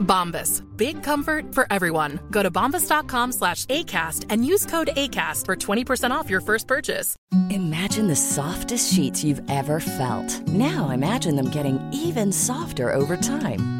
Bombas. Big comfort for everyone. Go to bombas.com slash ACAST and use code ACAST for 20% off your first purchase. Imagine the softest sheets you've ever felt. Now imagine them getting even softer over time.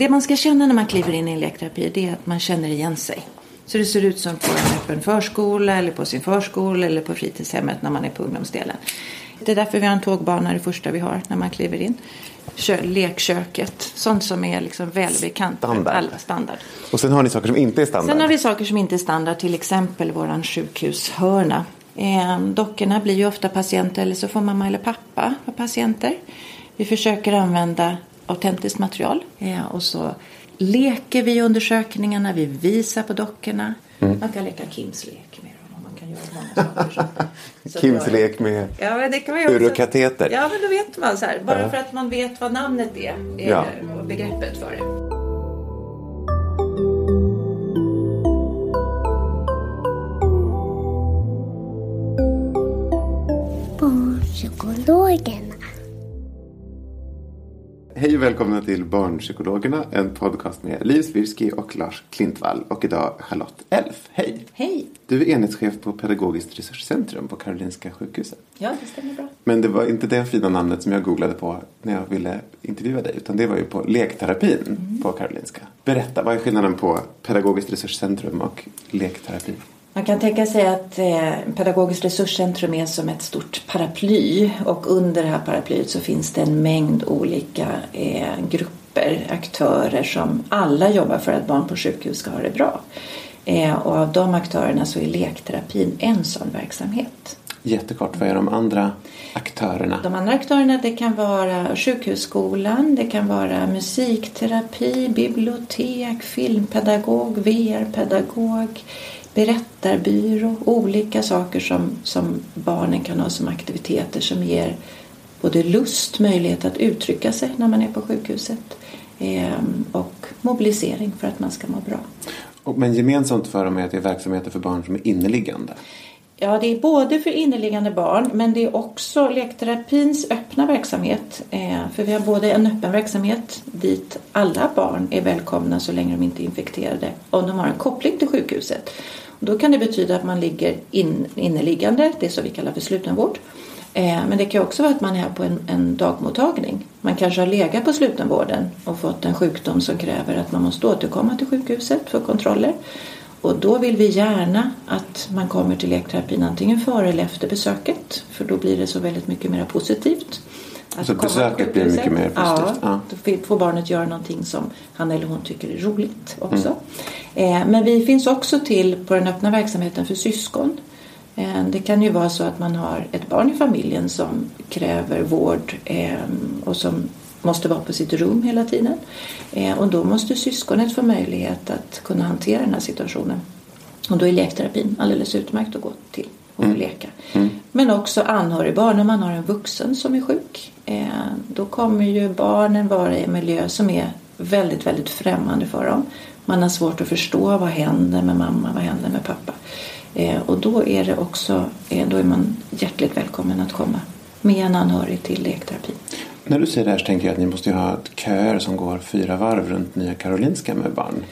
Det man ska känna när man kliver in i en lekterapi det är att man känner igen sig. Så det ser ut som på en öppen förskola eller på sin förskola eller på fritidshemmet när man är på ungdomsdelen. Det är därför vi har en tågbana det första vi har när man kliver in. Kö- lekköket, sånt som är liksom välbekant Standard. alla standard. Och sen har ni saker som inte är standard. Sen har vi saker som inte är standard, till exempel våran sjukhushörna. Eh, dockorna blir ju ofta patienter eller så får mamma eller pappa vara patienter. Vi försöker använda autentiskt material eh, och så leker vi undersökningarna, vi visar på dockorna. Mm. Man kan leka Kims lek med dem och man kan göra många saker. Kims lek med Ja, men det kan man urokateter. Ja, men då vet man så här. Bara Ja. för att man vet vad namnet är, är Ja. och begreppet för det. Barnpsykologerna. Hej och välkomna till Barnpsykologerna, en podcast med Liv Svirsky och Lars Klintvall och idag Charlotte Elf. Hej! Hej! Du är enhetschef på Pedagogiskt resurscentrum på Karolinska sjukhuset. Ja, det stämmer bra. Men det var inte det fina namnet som jag googlade på när jag ville intervjua dig utan det var ju på lekterapin Mm. på Karolinska. Berätta, vad är skillnaden på Pedagogiskt resurscentrum och lekterapi? Man kan tänka sig att eh, Pedagogiskt resurscentrum är som ett stort paraply och under det här paraplyet så finns det en mängd olika eh, grupper, aktörer som alla jobbar för att barn på sjukhus ska ha det bra. Eh, och av de aktörerna så är lekterapin en sån verksamhet. Jättekort, vad är de andra aktörerna? De andra aktörerna det kan vara sjukhusskolan, det kan vara musikterapi, bibliotek, filmpedagog, VR-pedagog, berättarbyrå. Olika saker som, som barnen kan ha som aktiviteter som ger både lust, möjlighet att uttrycka sig när man är på sjukhuset ehm, och mobilisering för att man ska må bra. Men gemensamt för dem är att det är verksamheter för barn som är inneliggande. Ja, det är både för inneliggande barn men det är också lekterapins öppna verksamhet. Eh, för vi har både en öppen verksamhet dit alla barn är välkomna så länge de inte är infekterade om de har en koppling till sjukhuset. Då kan det betyda att man ligger in, inneliggande, det som vi kallar för slutenvård. Eh, men det kan också vara att man är på en, en dagmottagning. Man kanske har legat på slutenvården och fått en sjukdom som kräver att man måste återkomma till sjukhuset för kontroller. Och då vill vi gärna att man kommer till lekterapin antingen före eller efter besöket. För då blir det så väldigt mycket mer positivt. Att Så besöket blir mycket mer positivt? Ja, Ja. då får barnet göra någonting som han eller hon tycker är roligt också. Eh, men vi finns också till på den öppna verksamheten för syskon. Eh, Det kan ju vara så att man har ett barn i familjen som kräver vård eh, och som måste vara på sitt rum hela tiden. Eh, Och då måste syskonet få möjlighet att kunna hantera den här situationen. Och då är lekterapin alldeles utmärkt att gå till och få leka. Men också anhörigbarn, om man har en vuxen som är sjuk. Eh, då kommer ju barnen vara i en miljö som är väldigt, väldigt främmande för dem. Man har svårt att förstå vad händer med mamma, vad händer med pappa. Eh, och då är det också, då är man hjärtligt välkommen att komma med en anhörig till lekterapi. När du säger det här så tänker jag att ni måste ju ha köer som går fyra varv runt Nya Karolinska med barn.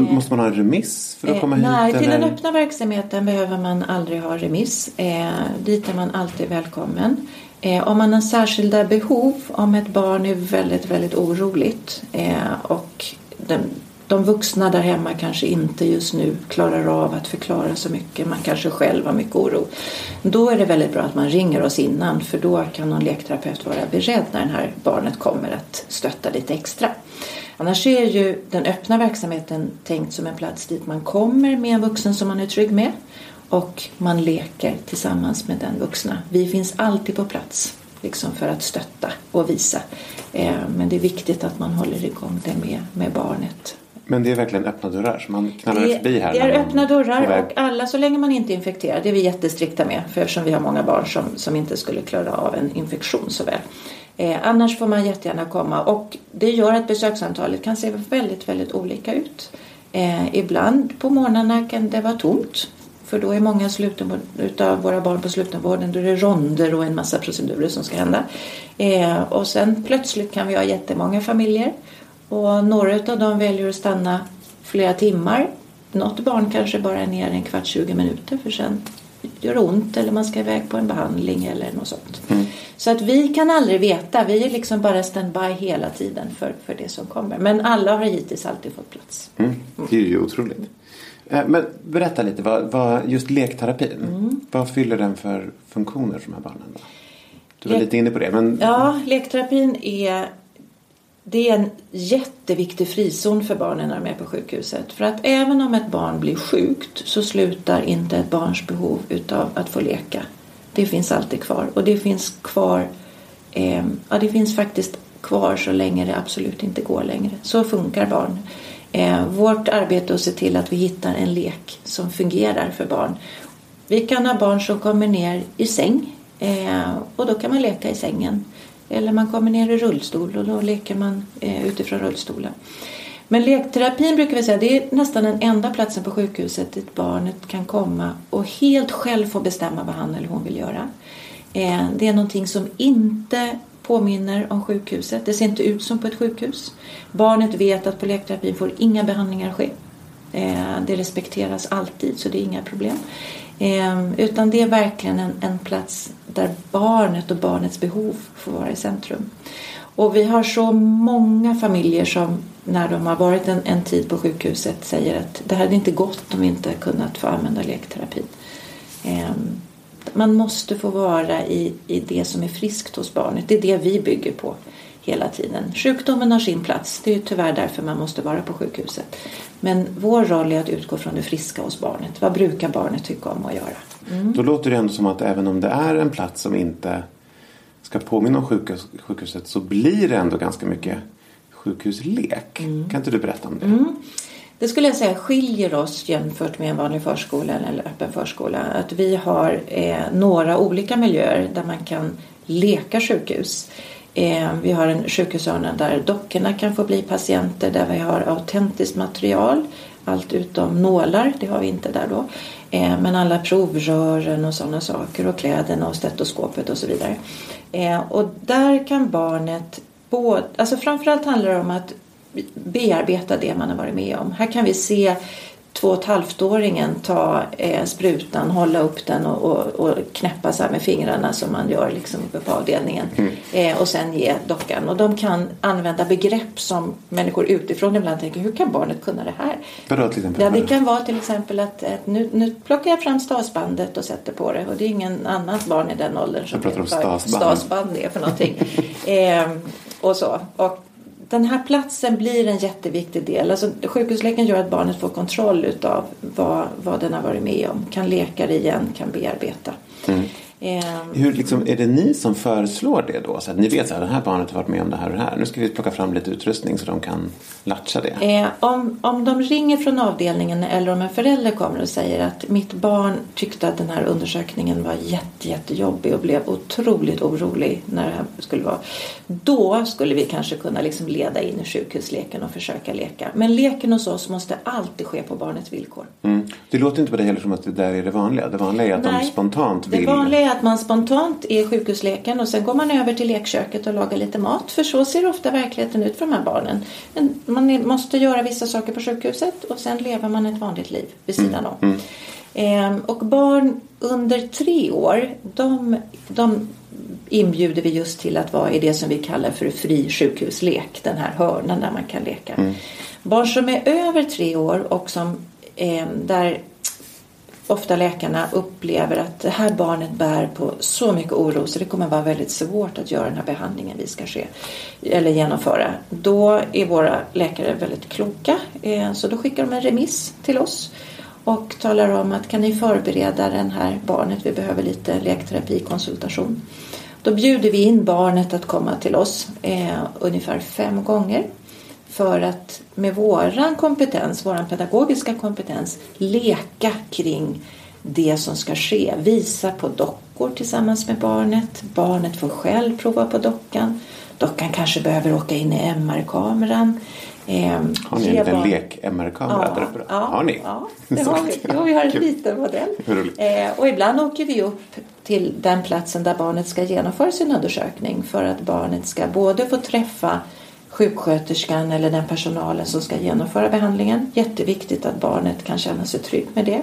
måste man ha en remiss för att komma Eh, nej, hit? till den öppna verksamheten behöver man aldrig ha remiss. Eh, dit är man alltid välkommen. Eh, om man har särskilda behov, om ett barn är väldigt, väldigt oroligt eh, och den de vuxna där hemma kanske inte just nu klarar av att förklara så mycket. Man kanske själv har mycket oro. Då är det väldigt bra att man ringer oss innan för då kan någon lekterapeut vara beredd när det här barnet kommer att stötta lite extra. Annars är ju den öppna verksamheten tänkt som en plats dit man kommer med en vuxen som man är trygg med och man leker tillsammans med den vuxna. Vi finns alltid på plats liksom för att stötta och visa. Eh, men det är viktigt att man håller igång det med, med barnet. Men det är verkligen öppna dörrar så man knallar det, förbi här? Det är öppna dörrar och alla så länge man inte är infekterad. Det är vi jättestrikta med för eftersom vi har många barn som, som inte skulle klara av en infektion så väl. Eh, annars får man jättegärna komma och det gör att besöksantalet kan se väldigt, väldigt olika ut. Eh, ibland på morgnarna kan det vara tomt för då är många av våra barn på slutenvården. Då är det ronder och en massa procedurer som ska hända. Eh, och sen plötsligt kan vi ha jättemånga familjer. Och några av dem väljer att stanna flera timmar. Något barn kanske bara är ner en kvart, 20 minuter för sen gör ont eller man ska iväg på en behandling eller något sånt. Mm. Så att vi kan aldrig veta. Vi är liksom bara standby hela tiden för, för det som kommer. Men alla har hittills alltid fått plats. Mm. Det är ju otroligt. Eh, men berätta lite, vad, vad just lekterapin, mm. vad fyller den för funktioner för de här barnen? Då? Du var lite inne på det. Men... Ja, lekterapin är, det är en jätteviktig frizon för barnen när de är på sjukhuset. För att även om ett barn blir sjukt så slutar inte ett barns behov utav att få leka. Det finns alltid kvar och det finns kvar, eh, ja det finns faktiskt kvar så länge det absolut inte går längre. Så funkar barn. Eh, vårt arbete är att se till att vi hittar en lek som fungerar för barn. Vi kan ha barn som kommer ner i säng eh, och då kan man leka i sängen. Eller man kommer ner i rullstol och då leker man eh, utifrån rullstolen. Men lekterapin brukar vi säga det är nästan den enda platsen på sjukhuset dit barnet kan komma och helt själv få bestämma vad han eller hon vill göra. Eh, det är någonting som inte påminner om sjukhuset. Det ser inte ut som på ett sjukhus. Barnet vet att på lekterapin får inga behandlingar ske. Eh, det respekteras alltid så det är inga problem. Eh, utan det är verkligen en, en plats där barnet och barnets behov får vara i centrum. Och vi har så många familjer som när de har varit en, en tid på sjukhuset säger att det hade inte gått om vi inte kunnat få använda lekterapi. Eh, man måste få vara i, i det som är friskt hos barnet. Det är det vi bygger på hela tiden. Sjukdomen har sin plats. Det är tyvärr därför man måste vara på sjukhuset. Men vår roll är att utgå från det friska hos barnet. Vad brukar barnet tycka om att göra? Mm. Då låter det ändå som att även om det är en plats som inte ska påminna om sjukhus, sjukhuset så blir det ändå ganska mycket sjukhuslek. Mm. Kan inte du berätta om det? Mm. Det skulle jag säga skiljer oss jämfört med en vanlig förskola eller öppen förskola. Att vi har eh, några olika miljöer där man kan leka sjukhus. Eh, vi har en sjukhushörna där dockorna kan få bli patienter, där vi har autentiskt material. Allt utom nålar, det har vi inte där då. Eh, men alla provrören och sådana saker och kläderna och stetoskopet och så vidare. Eh, och där kan barnet både, alltså framförallt handlar det om att bearbeta det man har varit med om. Här kan vi se två och ett halvt-åringen ta eh, sprutan, hålla upp den och, och, och, knäppa så här med fingrarna som man gör liksom uppe på avdelningen. Mm. Eh, och sen ge dockan. Och de kan använda begrepp som människor utifrån ibland tänker, hur kan barnet kunna det här? Vadå till exempel? Ja, det kan vara till exempel att, att nu, nu plockar jag fram stasbandet och sätter på det. Och det är ingen annat barn i den åldern som vet vad stasband. stasband är för någonting. eh, och så. Och den här platsen blir en jätteviktig del. Alltså, sjukhusleken gör att barnet får kontroll utav vad, vad den har varit med om. Kan leka det igen, kan bearbeta. Mm. Ehm. Hur, liksom, är det ni som föreslår det då? Så att ni vet att det här barnet har varit med om det här och det här. Nu ska vi plocka fram lite utrustning så de kan latcha det. Eh, om, om de ringer från avdelningen eller om en förälder kommer och säger att mitt barn tyckte att den här undersökningen var jätte, jättejobbig och blev otroligt orolig när det här skulle vara. Då skulle vi kanske kunna liksom leda in i sjukhusleken och försöka leka. Men leken hos oss måste alltid ske på barnets villkor. Mm. Det låter inte på det heller som att det där är det vanliga. Det vanliga är att Nej, de spontant vill. Är att man spontant är sjukhusleken och sen går man över till lekköket och lagar lite mat. För så ser ofta verkligheten ut för de här barnen. Man måste göra vissa saker på sjukhuset och sen lever man ett vanligt liv vid sidan om. Mm. Mm. Och barn under tre år, de, de inbjuder vi just till att vara i det som vi kallar för fri sjukhuslek. Den här hörnan där man kan leka. Barn som är över tre år och som eh, där ofta läkarna upplever att det här barnet bär på så mycket oro så det kommer vara väldigt svårt att göra den här behandlingen vi ska ske, eller genomföra. Då är våra läkare väldigt kloka eh, så då skickar de en remiss till oss och talar om att kan ni förbereda det här barnet, vi behöver lite lekterapikonsultation. Då bjuder vi in barnet att komma till oss eh, ungefär fem gånger för att med våran kompetens, våran pedagogiska kompetens, leka kring det som ska ske. Visa på dockor tillsammans med barnet. Barnet får själv prova på dockan. Dockan kanske behöver åka in i MR-kameran. Eh, har ni en liten lek-MR-kamera ja, där uppe? Ja, har ni? Ja, det har vi. Jo, vi har en liten modell. Eh, och ibland åker vi upp till den platsen där barnet ska genomföra sin undersökning för att barnet ska både få träffa sjuksköterskan eller den personalen som ska genomföra behandlingen. Jätteviktigt att barnet kan känna sig trygg med det.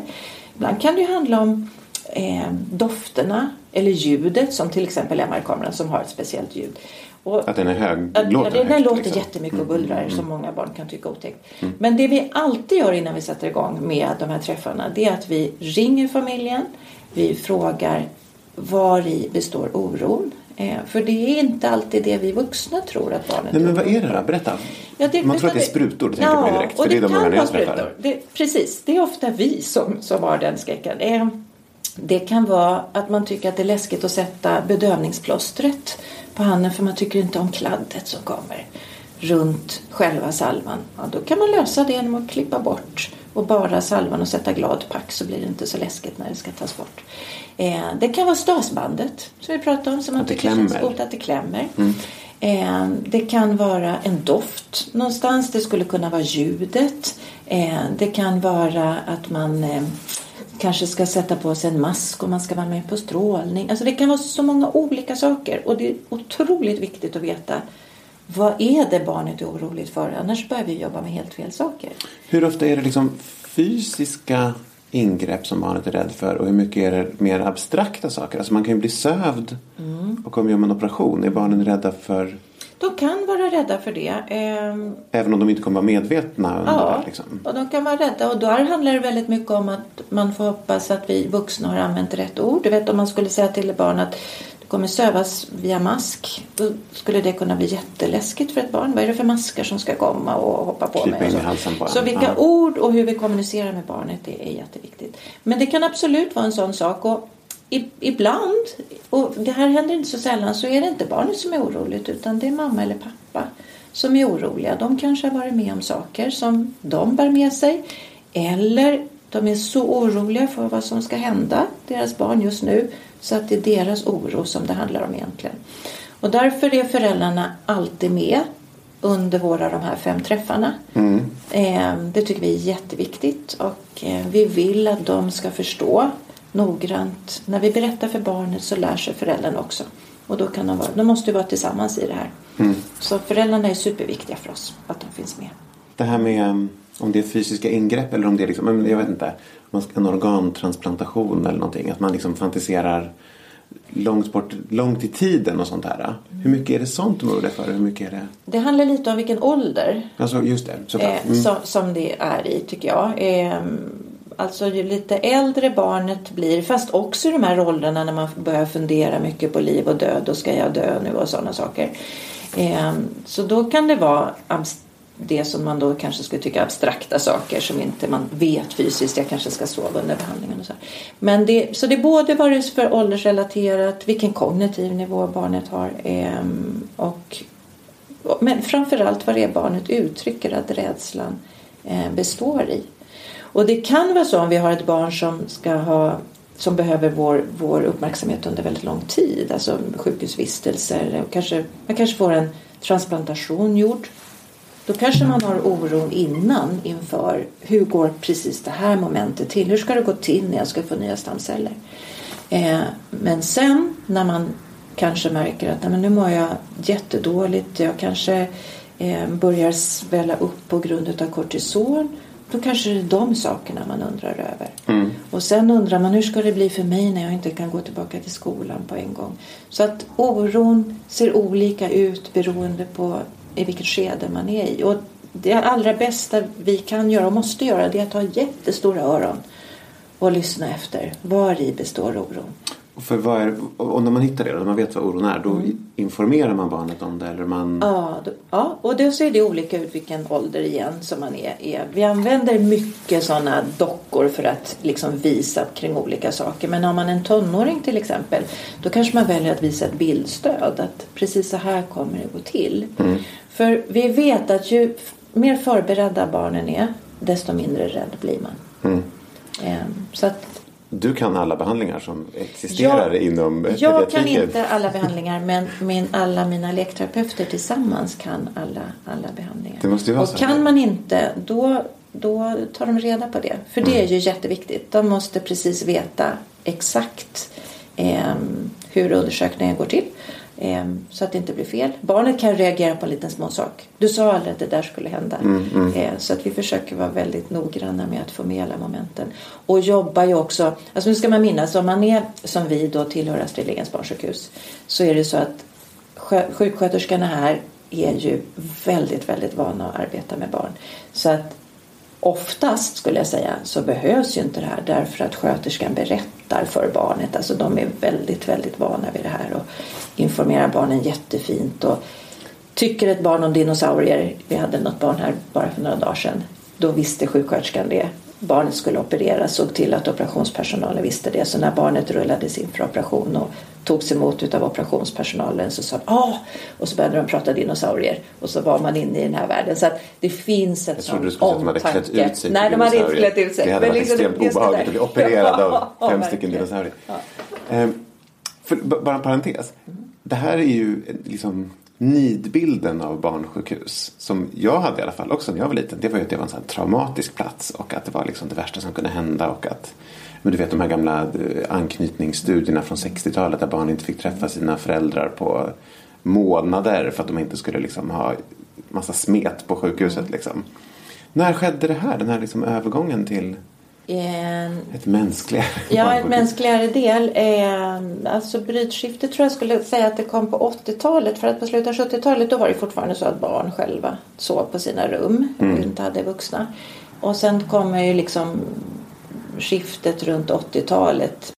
Ibland kan det handla om eh, dofterna eller ljudet som till exempel MR-kameran som har ett speciellt ljud. Och, att den är hög? Att, låter ja, den högt, låter liksom. jättemycket och bullrar Mm, som många barn kan tycka otäckt. Men det vi alltid gör innan vi sätter igång med de här träffarna det är att vi ringer familjen. Vi frågar var i består oron? Eh, för det är inte alltid det vi vuxna tror att barnet Nej, men vad är det då? Berätta. Ja, det- Man tror att det är sprutor, det tänker på det direkt. och För det är de kan vara sprutor. Det, precis, det är ofta vi som, som har den skräcken. Eh, Det kan vara att man tycker att det är läskigt att sätta bedövningsplåstret på handen för man tycker inte om kladdet som kommer runt själva salvan. Ja, då kan man lösa det genom att klippa bort och bara salvan och sätta gladpack så blir det inte så läskigt när det ska tas bort. Eh, det kan vara stasbandet som vi pratade om som man Att tycker känns coolt att det klämmer. Eh, det kan vara en doft någonstans. Det skulle kunna vara ljudet. Eh, det kan vara att man eh, kanske ska sätta på sig en mask om man ska vara med på strålning. Alltså det kan vara så många olika saker och det är otroligt viktigt att veta vad är det barnet är oroligt för? Annars börjar vi jobba med helt fel saker. Hur ofta är det liksom fysiska ingrepp som barnet är rädd för och hur mycket är det mer abstrakta saker? Alltså man kan ju bli sövd Mm. och kommer göra en operation. Är barnen rädda för, De kan vara rädda för det. Ehm, även om de inte kommer vara medvetna under Ja, det? Liksom. och de kan vara rädda. Och där handlar det väldigt mycket om att man får hoppas att vi vuxna har använt rätt ord. Du vet om man skulle säga till ett barn att kommer sövas via mask. Då skulle det kunna bli jätteläskigt för ett barn. Vad är det för maskar som ska komma och hoppa på Krypa mig? och så. halsen på en. så vilka Ja. ord och hur vi kommunicerar med barnet det är jätteviktigt. Men det kan absolut vara en sån sak. Och ibland, och det här händer inte så sällan, så är det inte barnet som är oroligt utan det är mamma eller pappa som är oroliga. De kanske har varit med om saker som de bär med sig. Eller de är så oroliga för vad som ska hända deras barn just nu så att det är deras oro som det handlar om egentligen. Och därför är föräldrarna alltid med under våra de här fem träffarna. Eh, Det tycker vi är jätteviktigt och eh, vi vill att de ska förstå noggrant. När vi berättar för barnet så lär sig föräldrarna också. Och då, kan de, vara, då måste vi vara tillsammans i det här. Så föräldrarna är superviktiga för oss, att de finns med. Det här med om det är fysiska ingrepp eller om det är liksom, jag vet inte, en organtransplantation eller någonting. Att man liksom fantiserar långt bort, långt i tiden och sånt här. Hur mycket är det sånt är oroliga för? Hur mycket är det? Det handlar lite om vilken ålder Alltså just det, såklart. eh, Mm. som, som det är i tycker jag. Eh, alltså ju lite äldre barnet blir, fast också i de här åldrarna när man börjar fundera mycket på liv och död och ska jag dö nu och sådana saker. Eh, så då kan det vara det som man då kanske skulle tycka är abstrakta saker som inte man vet fysiskt. Jag kanske ska sova under behandlingen och så. Men det, så det är både vad det är för åldersrelaterat, vilken kognitiv nivå barnet har ehm, och men framförallt vad det är barnet uttrycker att rädslan eh, består i. Och det kan vara så om vi har ett barn som ska ha som behöver vår, vår uppmärksamhet under väldigt lång tid, alltså sjukhusvistelser och kanske, man kanske får en transplantation gjord. Då kanske man har oron innan inför hur går precis det här momentet till? Hur ska det gå till när jag ska få nya stamceller? Eh, men sen när man kanske märker att "Nej, men nu mår jag jättedåligt. Jag kanske eh, börjar svälla upp på grund av kortison. då kanske det är de sakerna man undrar över. Och sen undrar man hur ska det bli för mig när jag inte kan gå tillbaka till skolan på en gång. Så att oron ser olika ut beroende på i vilket skede man är i. Och det allra bästa vi kan göra och måste göra det är att ha jättestora öron och lyssna efter. Var i består oron? För vad är, och när man hittar det, när man vet vad oron är, då informerar man barnet om det? Eller man... Ja, då, ja, och då ser det olika ut vilken ålder igen som man är, är. Vi använder mycket sådana dockor för att liksom visa kring olika saker. Men har man en tonåring till exempel, då kanske man väljer att visa ett bildstöd. Att precis så här kommer det gå till. För vi vet att ju mer förberedda barnen är, desto mindre rädd blir man. Ehm, Så att Du kan alla behandlingar som existerar inom jag kan inte alla behandlingar men min, alla mina lekterapeuter tillsammans kan alla, alla behandlingar. Det måste ju vara och så. kan man inte då, då tar de reda på det. För det är Mm. ju jätteviktigt. De måste precis veta exakt ehm, hur undersökningen går till. Ehm, så att det inte blir fel. Barnet kan reagera på en liten små sak. Du sa aldrig att det där skulle hända. Mm, Eh, så att vi försöker vara väldigt noggranna med att få med alla momenten. Och jobbar ju också, alltså nu ska man minnas, om man är som vi då tillhör Astrid Lindgrens barnsjukhus så är det så att skö- sjuksköterskorna här är ju väldigt, väldigt vana att arbeta med barn. Så att oftast skulle jag säga så behövs ju inte det här därför att sköterskan berättar för barnet. Alltså de är väldigt, väldigt vana vid det här och informerar barnen jättefint. Och tycker ett barn om dinosaurier, vi hade något barn här bara för några dagar sedan, då visste sjuksköterskan det. Barnet skulle opereras, såg till att operationspersonalen visste det. Så när barnet rullades in för operation och togs emot utav operationspersonalen så sa de ah! Och så började de prata dinosaurier. Och så var man inne i den här världen. Så att det finns ett Jag trodde du sånt skulle säga att de hade omtanke. klätt ut sig Nej, de hade inte klätt ut sig. Det hade varit liksom, extremt obehagligt att bli opererad av Ja, fem verkligen. stycken dinosaurier. Ehm, för, bara en parentes. Det här är ju eh, liksom nidbilden av barnsjukhus. Som jag hade i alla fall också när jag var liten. Det var ju att det var en sån här traumatisk plats. Och att det var liksom det värsta som kunde hända. Och att, men du vet de här gamla eh, anknytningsstudierna från 60-talet. Där barn inte fick träffa sina föräldrar på månader. För att de inte skulle liksom ha massa smet på sjukhuset. Liksom. När skedde det här? Den här liksom övergången till en, ett mänskligare Ja, barnsjukhus? mänskligare del. Eh, alltså brytskiftet tror jag skulle säga att det kom på 80-talet. För att på slutet av 70-talet då var det fortfarande så att barn själva sov på sina rum och inte hade vuxna. Och sen kommer ju liksom skiftet runt 80-talet.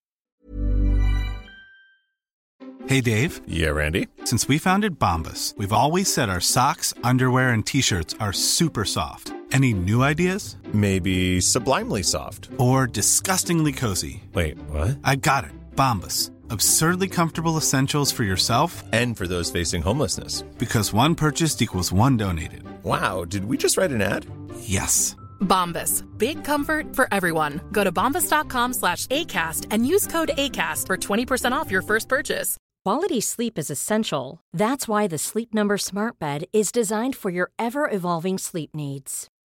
Hey, Dave. Yeah, Randy. Since we founded Bombus, we've always said our socks, underwear, and t shirts are super soft. Any new ideas? Maybe sublimely soft. Or disgustingly cozy? Wait, what? I got it. Bombas. Absurdly comfortable essentials for yourself And for those facing homelessness. because one purchased equals one donated. Wow, did we just write an ad? Yes. Bombas. Big comfort for everyone. Go to bombas.com slash ACAST and use code ACAST for 20% off your first purchase. Quality sleep is essential. That's why the Sleep Number Smart Bed is designed for your ever evolving sleep needs.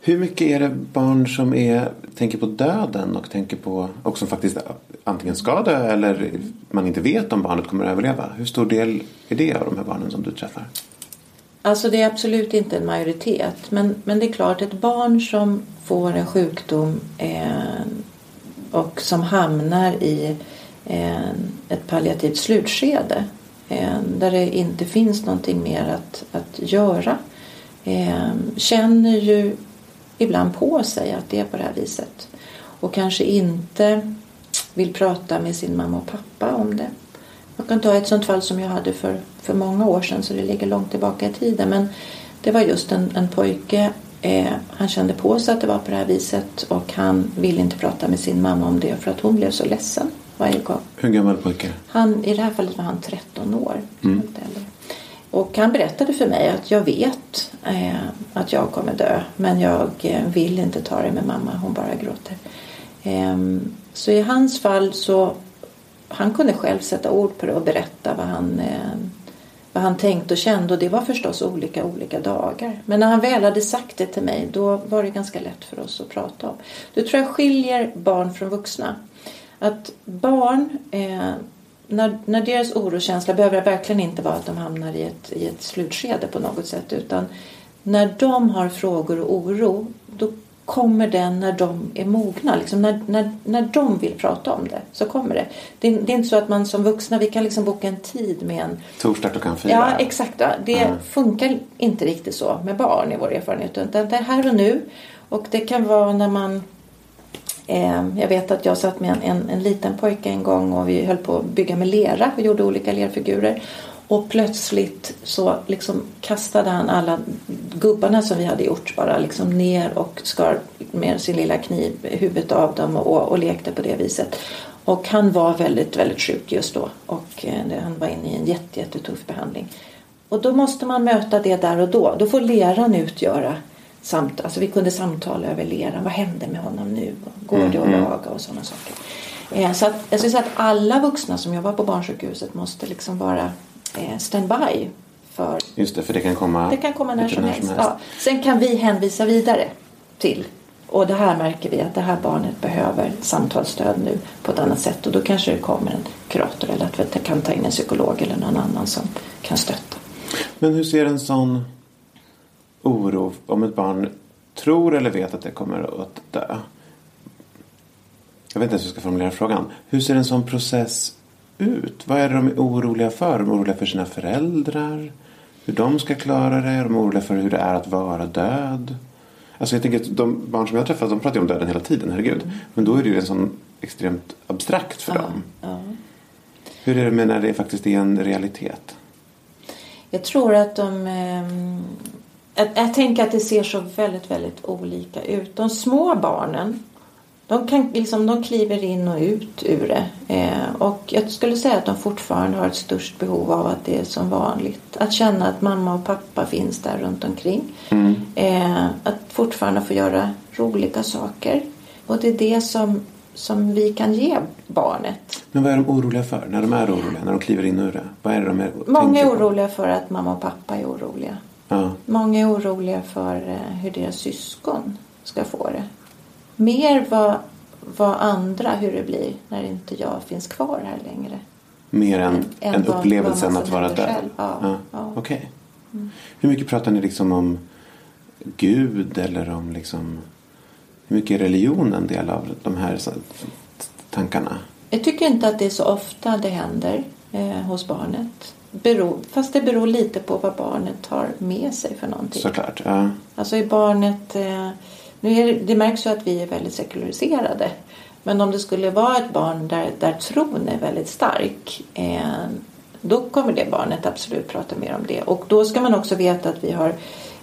Hur mycket är det barn som är, tänker på döden och tänker på, och som faktiskt antingen ska dö eller man inte vet om barnet kommer att överleva? Hur stor del är det av de här barnen som du träffar? Alltså det är absolut inte en majoritet. Men, men det är klart, ett barn som får en sjukdom eh, och som hamnar i eh, ett palliativt slutskede. eh, där det inte finns någonting mer att, att göra eh, känner ju ibland på sig att det är på det här viset och kanske inte vill prata med sin mamma och pappa om det. Jag kan ta ett sånt fall som jag hade för, för många år sedan så det ligger långt tillbaka i tiden. Men det var just en, en pojke. Eh, han kände på sig att det var på det här viset och han ville inte prata med sin mamma om det för att hon blev så ledsen varje gång. Hur gammal pojke? Han, I det här fallet var han 13 år. Mm. Och han berättade för mig att jag vet eh, att jag kommer dö men jag eh, vill inte ta det med mamma, hon bara gråter. Eh, så i hans fall så han kunde själv sätta ord på det och berätta vad han, eh, vad han tänkte och kände och det var förstås olika olika dagar. Men när han väl hade sagt det till mig då var det ganska lätt för oss att prata om. Det tror jag skiljer barn från vuxna. Att barn eh, när, när deras orokänsla behöver verkligen inte vara att de hamnar i ett, i ett slutskede på något sätt utan när de har frågor och oro då kommer den när de är mogna. Liksom när, när, när de vill prata om det så kommer det. det. Det, är inte så att man som vuxna vi kan liksom boka en tid med en... Torsdag klockan fyra. Ja exakt. Ja. Det mm. funkar inte riktigt så med barn i vår erfarenhet. Utan det är här och nu. Och det kan vara när man Ehm, jag vet att jag satt med en, en, en, liten pojke en gång och vi höll på att bygga med lera. och gjorde olika lerfigurer. Och plötsligt så liksom kastade han alla gubbarna som vi hade gjort bara liksom ner och skar med sin lilla kniv huvudet av dem och, och lekte på det viset. Och han var väldigt, väldigt sjuk just då och eh, han var inne i en jätte, jättetuff behandling. Och då måste man möta det där och då. Då får leran utgöra samt, alltså vi kunde samtala över leran. Vad hände med honom nu? Går det att mm. laga och sådana saker. Eh, så att, jag skulle säga att alla vuxna som jobbar på barnsjukhuset måste liksom vara eh, standby. För, Just det, för det kan komma, det kan komma när, som, helst. Som helst. Ja. Sen kan vi hänvisa vidare till och det här märker vi att det här barnet behöver samtalsstöd nu på ett annat sätt och då kanske det kommer en kurator eller att vi kan ta in en psykolog eller någon annan som kan stötta. Men hur ser en sån oro om ett barn tror eller vet att det kommer att dö. Jag vet inte ens hur jag ska formulera frågan. Hur ser en sån process ut? Vad är det de är oroliga för? De är oroliga för sina föräldrar? Hur de ska klara det? De är oroliga för hur det är att vara död? Alltså jag tänker att de barn som jag träffat de pratar ju om döden hela tiden, herregud. Mm. Men då är det ju en sån extremt abstrakt för dem. Ja. Hur är det med när det faktiskt är en realitet? Jag tror att de ehm, jag, jag tänker att det ser så väldigt, väldigt olika ut. De små barnen de, kan, liksom, de kliver in och ut ur det. Eh, och jag skulle säga att de fortfarande har ett störst behov av att det är som vanligt. Att känna att mamma och pappa finns där runt omkring. Mm. Eh, att fortfarande få göra roliga saker. Och det är det som, som vi kan ge barnet. Men vad är de oroliga för när de är oroliga? När de kliver in ur det? Vad är det de är, Många är oroliga för att mamma och pappa är oroliga. Ja. Många är oroliga för eh, hur deras syskon ska få det. Mer vad, vad andra, hur det blir när inte jag finns kvar här längre. Mer än, än, än, än upplevelsen att vara död? Ja, ja. ja. Okej. Okay. Mm. Hur mycket pratar ni liksom om Gud eller om liksom hur mycket är religion en del av de här tankarna? Jag tycker inte att det är så ofta det händer eh, hos barnet beror, fast det beror lite på vad barnet har med sig för någonting. Såklart. Ja. Alltså i barnet... Eh, nu är det, det märks ju att vi är väldigt sekulariserade. Men om det skulle vara ett barn där, där tron är väldigt stark eh, då kommer det barnet absolut prata mer om det. Och då ska man också veta att vi har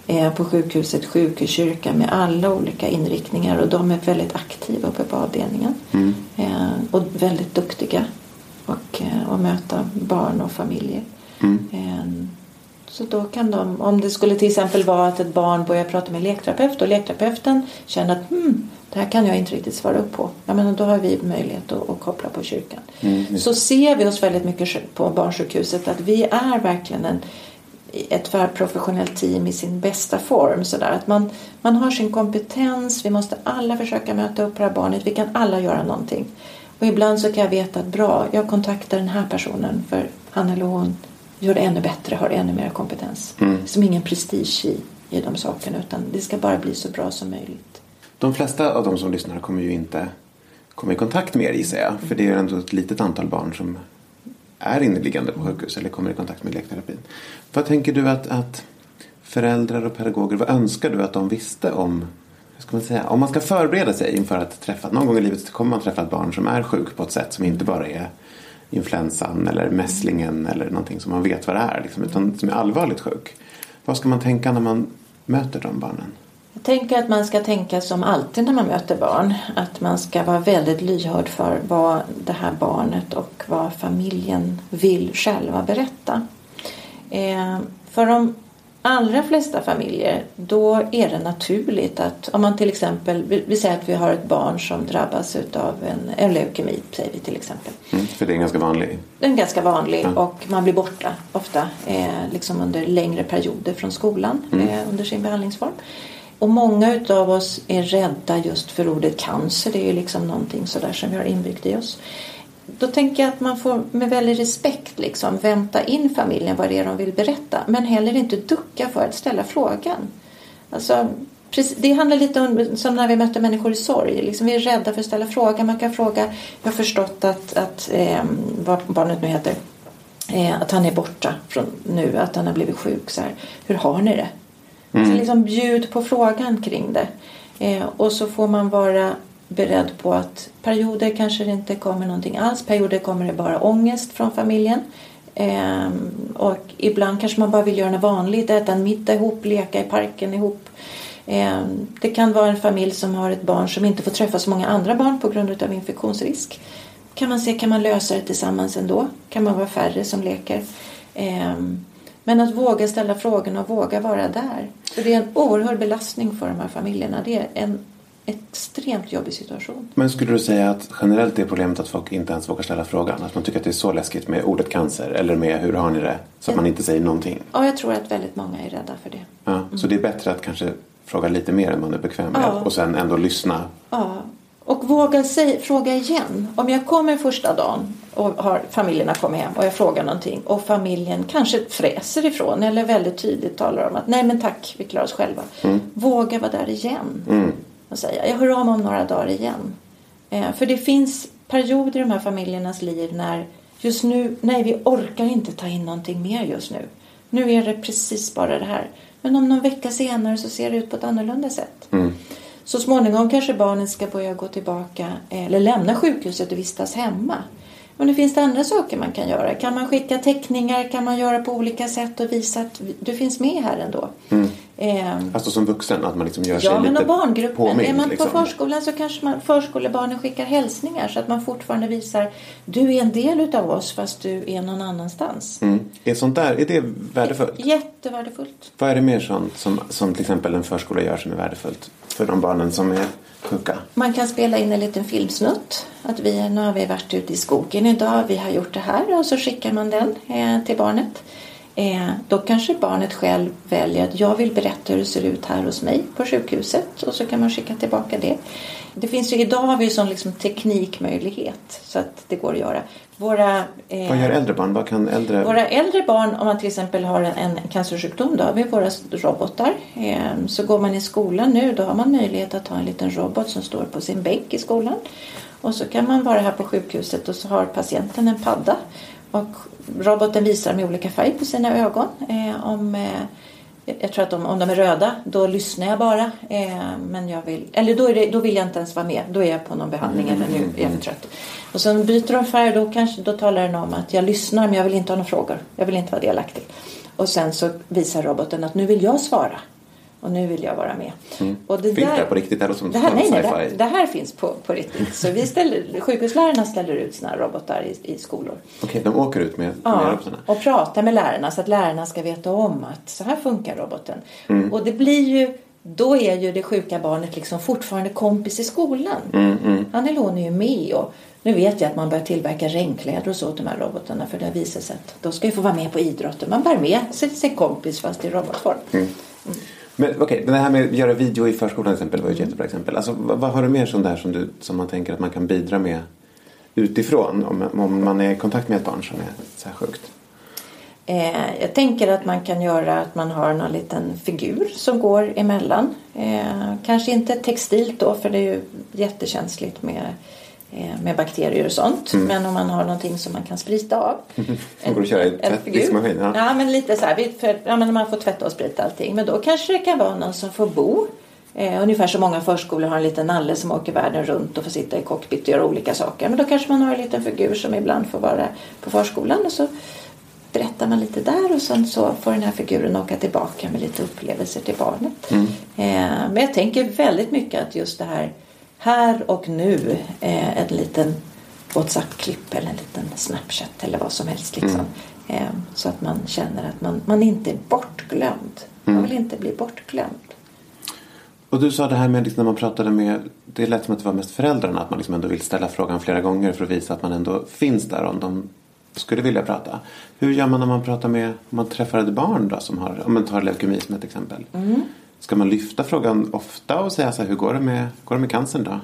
eh, på sjukhuset sjukhuskyrka med alla olika inriktningar och de är väldigt aktiva uppe på avdelningen. Mm. Eh, och väldigt duktiga och, och möta barn och familjer. Mm. Ehm, så då kan de, om det skulle till exempel vara att ett barn börjar prata med en lekterapeut och lekterapeuten känner att hmm, det här kan jag inte riktigt svara upp på. Ja, men då har vi möjlighet att, att koppla på kyrkan. Mm. Så ser vi oss väldigt mycket på barnsjukhuset att vi är verkligen en, ett professionellt team i sin bästa form. Så där. Att man, man har sin kompetens, vi måste alla försöka möta upp det här barnet, vi kan alla göra någonting. Och ibland så kan jag veta att bra, jag kontaktar den här personen för han eller hon gör det ännu bättre, har ännu mer kompetens. Mm. Som ingen prestige i, i de sakerna utan det ska bara bli så bra som möjligt. De flesta av de som lyssnar kommer ju inte komma i kontakt med er gissar jag. För det är ju ändå ett litet antal barn som är inneliggande på sjukhus eller kommer i kontakt med lekterapin. Vad tänker du att, att föräldrar och pedagoger, vad önskar du att de visste om ska man säga, om man ska förbereda sig inför att träffa, någon gång i livet kommer man träffa ett barn som är sjuk på ett sätt som inte bara är influensan eller mässlingen eller någonting som man vet vad det är, liksom, utan som är allvarligt sjuk. Vad ska man tänka när man möter de barnen? Jag tänker att man ska tänka som alltid när man möter barn. Att man ska vara väldigt lyhörd för vad det här barnet och vad familjen vill själva berätta. Eh, för om allra flesta familjer då är det naturligt att om man till exempel, vi säger att vi har ett barn som drabbas av en, en leukemi, säger vi till exempel. Mm, för det är en ganska vanlig? Det är ganska vanlig ja. och man blir borta ofta eh, liksom under längre perioder från skolan mm. eh, under sin behandlingsform. Och många utav oss är rädda just för ordet cancer. Det är ju liksom någonting sådär som vi har inbyggt i oss. Då tänker jag att man får med väldig respekt liksom vänta in familjen vad det är de vill berätta. Men heller inte ducka för att ställa frågan. Alltså, det handlar lite om som när vi möter människor i sorg. Liksom vi är rädda för att ställa frågan. Man kan fråga, jag har förstått att, att eh, vad barnet nu heter, eh, att han är borta från nu, att han har blivit sjuk. Så här. Hur har ni det? Mm. Så liksom bjud på frågan kring det. Eh, och så får man vara beredd på att perioder kanske det inte kommer någonting alls. Perioder kommer det bara ångest från familjen. Eh, och ibland kanske man bara vill göra något vanligt, äta en middag ihop, leka i parken ihop. Eh, det kan vara en familj som har ett barn som inte får träffa så många andra barn på grund av infektionsrisk. Kan man se, kan man lösa det tillsammans ändå? Kan man vara färre som leker? Eh, men att våga ställa frågorna och våga vara där. För det är en oerhörd belastning för de här familjerna. Det är en extremt jobbig situation. Men skulle du säga att generellt är problemet att folk inte ens vågar ställa frågan? Att man tycker att det är så läskigt med ordet cancer eller med hur har ni det? Så att man inte säger någonting? Ja, jag tror att väldigt många är rädda för det. Ja, mm. Så det är bättre att kanske fråga lite mer än man är bekväm med ja. och sen ändå lyssna? Ja, och våga säga, fråga igen. Om jag kommer första dagen och har familjerna kommit hem och jag frågar någonting och familjen kanske fräser ifrån eller väldigt tydligt talar om att nej men tack, vi klarar oss själva. Mm. Våga vara där igen mm. Och säga jag hör av mig om några dagar igen. Eh, för det finns perioder i de här familjernas liv när just nu, nej vi orkar inte ta in någonting mer just nu. Nu är det precis bara det här. Men om någon vecka senare så ser det ut på ett annorlunda sätt. Mm. Så småningom kanske barnet ska börja gå tillbaka eller lämna sjukhuset och vistas hemma. Men det finns det andra saker man kan göra. Kan man skicka teckningar? Kan man göra på olika sätt och visa att du finns med här ändå? Mm. Eh, alltså som vuxen, att man liksom gör sig ja, lite men barngruppen. påmind. Är man liksom. på förskolan så kanske man, förskolebarnen skickar hälsningar så att man fortfarande visar du är en del utav oss fast du är någon annanstans. Mm. Är sånt där, är det värdefullt? Jättevärdefullt. Vad är det mer sånt som, som till exempel en förskola gör som är värdefullt för de barnen som är sjuka? Man kan spela in en liten filmsnutt. Att vi, nu har vi varit ute i skogen idag, vi har gjort det här och så skickar man den eh, till barnet. Eh, då kanske barnet själv väljer att jag vill berätta hur det ser ut här hos mig på sjukhuset och så kan man skicka tillbaka det. Det finns ju, idag har vi ju sån liksom teknikmöjlighet så att det går att göra. Våra, eh, Vad gör äldre barn? Vad kan äldre... Våra äldre barn, om man till exempel har en, en cancersjukdom, då har vi våra robotar. Eh, så går man i skolan nu, då har man möjlighet att ha en liten robot som står på sin bänk i skolan. Och så kan man vara här på sjukhuset och så har patienten en padda. Och roboten visar med olika färg på sina ögon. Eh, om, eh, jag tror att de, om de är röda, då lyssnar jag bara. Eh, men jag vill, eller då, det, då, vill jag inte ens vara med. Då är jag på någon behandling eller nu är jag för trött. Och sen byter de färg, då, kanske, då talar den om att jag lyssnar men jag vill inte ha några frågor. Jag vill inte vara delaktig. Och sen så visar roboten att nu vill jag svara och nu vill jag vara med. Mm. Och det finns där, det på riktigt? Eller som det, här, nej, nej, det, det, här finns på, på riktigt. Så vi ställer, sjukhuslärarna ställer ut sina robotar i, i skolor. Okej, okay, de åker ut med, ja, med robotarna? och pratar med lärarna så att lärarna ska veta om att så här funkar roboten. Mm. Och det blir ju då är ju det sjuka barnet liksom fortfarande kompis i skolan. Mm, mm. Han är ju med och nu vet jag att man börjar tillverka regnkläder och så åt de här robotarna för det har visat sig att de ska ju få vara med på idrotten. Man bär med sig sin kompis fast i robotform. Mm. Mm. Men okej, okay, det här med att göra video i förskolan exempel var ju ett jättebra exempel. Alltså, vad, vad, har du mer som där som, du, som man tänker att man kan bidra med utifrån om, om man är i kontakt med ett barn som är så här sjukt? Eh, jag tänker att man kan göra att man har någon liten figur som går emellan. Eh, kanske inte textilt då för det är ju jättekänsligt med med bakterier och sånt. Mm. Men om man har någonting som man kan sprita av. Som går att köra i en tvätt- figur. diskmaskin, ja. Ja, men lite så här. För, ja, men man får tvätta och sprita allting. Men då kanske det kan vara någon som får bo. Eh, ungefär som många förskolor har en liten nalle som åker världen runt och får sitta i cockpit och göra olika saker. Men då kanske man har en liten figur som ibland får vara på förskolan. Och så berättar man lite där och sen så får den här figuren åka tillbaka med lite upplevelser till barnet. Eh, men jag tänker väldigt mycket att just det här här och nu, eh, en liten WhatsApp-klipp eller en liten Snapchat eller vad som helst. Liksom. Eh, så att man känner att man, man inte är bortglömd. Man vill inte bli bortglömd. Och du sa det här med liksom när man pratade med, det lät som att det var mest föräldrarna, att man liksom ändå vill ställa frågan flera gånger för att visa att man ändå finns där om de skulle vilja prata. Hur gör man när man pratar med, om man träffar ett barn då som har, om man tar leukemi som ett exempel. Ska man lyfta frågan ofta och säga så här, hur går det med, går det med cancern då?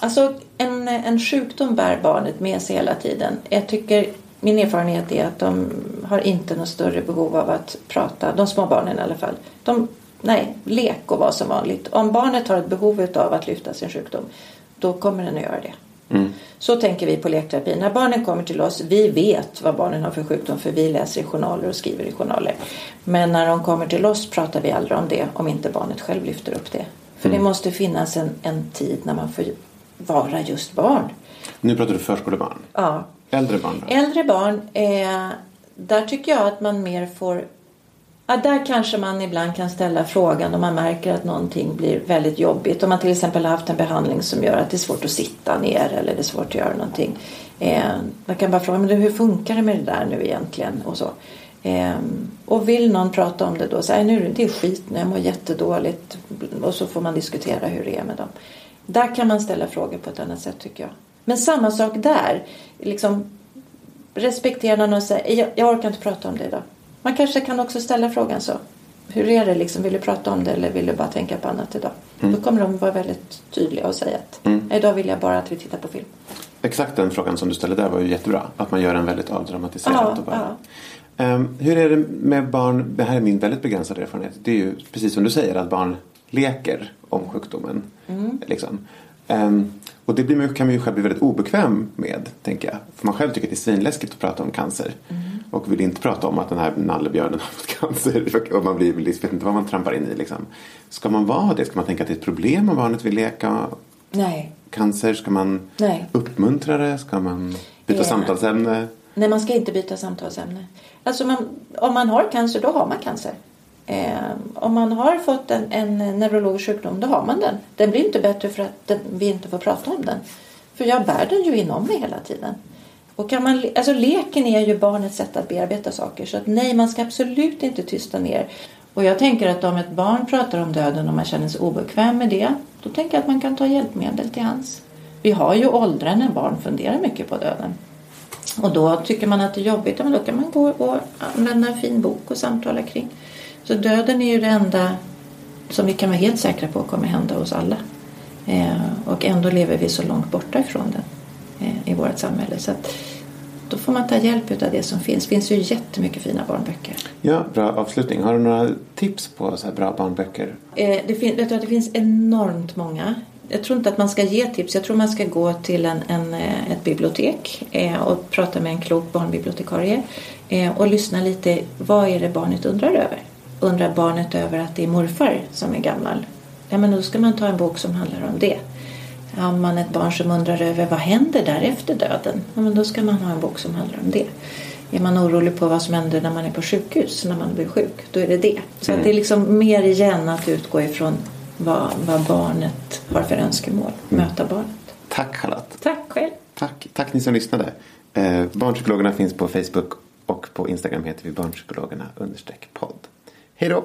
Alltså en, en sjukdom bär barnet med sig hela tiden. Jag tycker, min erfarenhet är att de har inte något större behov av att prata. De små barnen i alla fall. De, nej, lek och vara som vanligt. Om barnet har ett behov av att lyfta sin sjukdom, då kommer den att göra det. Så tänker vi på lekterapi. När barnen kommer till oss, vi vet vad barnen har för sjukdom för vi läser i journaler och skriver i journaler. Men när de kommer till oss pratar vi aldrig om det om inte barnet själv lyfter upp det. För det måste finnas en, en tid när man får vara just barn. Nu pratar du förskolebarn. Ja. Äldre barn då? Äldre barn, eh, där tycker jag att man mer får... Ja, där kanske man ibland kan ställa frågan om man märker att någonting blir väldigt jobbigt. Om man till exempel har haft en behandling som gör att det är svårt att sitta ner eller det är svårt att göra någonting. Eh, man kan bara fråga, men hur funkar det med det där nu egentligen? Och, så. Eh, och vill någon prata om det då, så här, nu, det är skit nu, jag mår jättedåligt. Och så får man diskutera hur det är med dem. Där kan man ställa frågor på ett annat sätt tycker jag. Men samma sak där. Liksom, respektera någon och säga jag, jag orkar inte prata om det idag. Man kanske kan också ställa frågan så. Hur är det liksom? Vill du prata om det eller vill du bara tänka på annat idag? Då kommer de vara väldigt tydliga och säga att idag vill jag bara att vi tittar på film. Exakt den frågan som du ställde där var ju jättebra. Att man gör den väldigt avdramatiserad. Ja. Ehm, hur är det med barn? Det här är min väldigt begränsade erfarenhet. Det är ju precis som du säger att barn leker om sjukdomen. Mm. Liksom. Ehm, och det blir, man- kan man ju själv bli väldigt obekväm med, tänker jag. För man själv tycker att det är svinläskigt att prata om cancer. Mm. Och vill inte prata om att den här nallebjörnen har fått cancer. Och man blir, vet inte vad man trampar in i. Liksom. Ska man vara det? Ska man tänka att det är ett problem om barnet vill leka Nej. cancer? Ska man Nej. uppmuntra det? Ska man byta Ja. samtalsämne? Nej, man ska inte byta samtalsämne. Alltså man, om man har cancer, då har man cancer. Eh, om man har fått en, en neurologisk sjukdom, då har man den. Den blir inte bättre för att den, vi inte får prata om den. För jag bär den ju inom mig hela tiden. Och kan man, alltså leken är ju barnets sätt att bearbeta saker. Så att nej, man ska absolut inte tysta ner. Och jag tänker att om ett barn pratar om döden och man känner sig obekväm med det, då tänker jag att man kan ta hjälpmedel till hands. Vi har ju åldrar när barn funderar mycket på döden. Och då tycker man att det är jobbigt, men då kan man gå och använda en fin bok och samtala kring. Så döden är ju det enda som vi kan vara helt säkra på kommer hända hos alla. Eh, och ändå lever vi så långt borta ifrån den i vårt samhälle. Så att då får man ta hjälp av det som finns. Det finns ju jättemycket fina barnböcker. Ja, bra avslutning. Har du några tips på så bra barnböcker? Eh, det, fin- vet du, att det finns enormt många. Jag tror inte att man ska ge tips. Jag tror man ska gå till en, en, eh, ett bibliotek eh, och prata med en klok barnbibliotekarie eh, och lyssna lite. Vad är det barnet undrar över? Undrar barnet över att det är morfar som är gammal? Ja, men då ska man ta en bok som handlar om det. Har man ett barn som undrar över vad händer där efter döden? Ja, men då ska man ha en bok som handlar om det. Är man orolig på vad som händer när man är på sjukhus, när man blir sjuk, då är det det. Så att det är liksom mer igen att utgå ifrån vad, vad barnet har för önskemål. Möta barnet. Tack Charlotte. Tack själv. Tack, tack ni som lyssnade. Eh, barnpsykologerna finns på Facebook och på Instagram heter vi barnpsykologerna understreck podd. Hej då!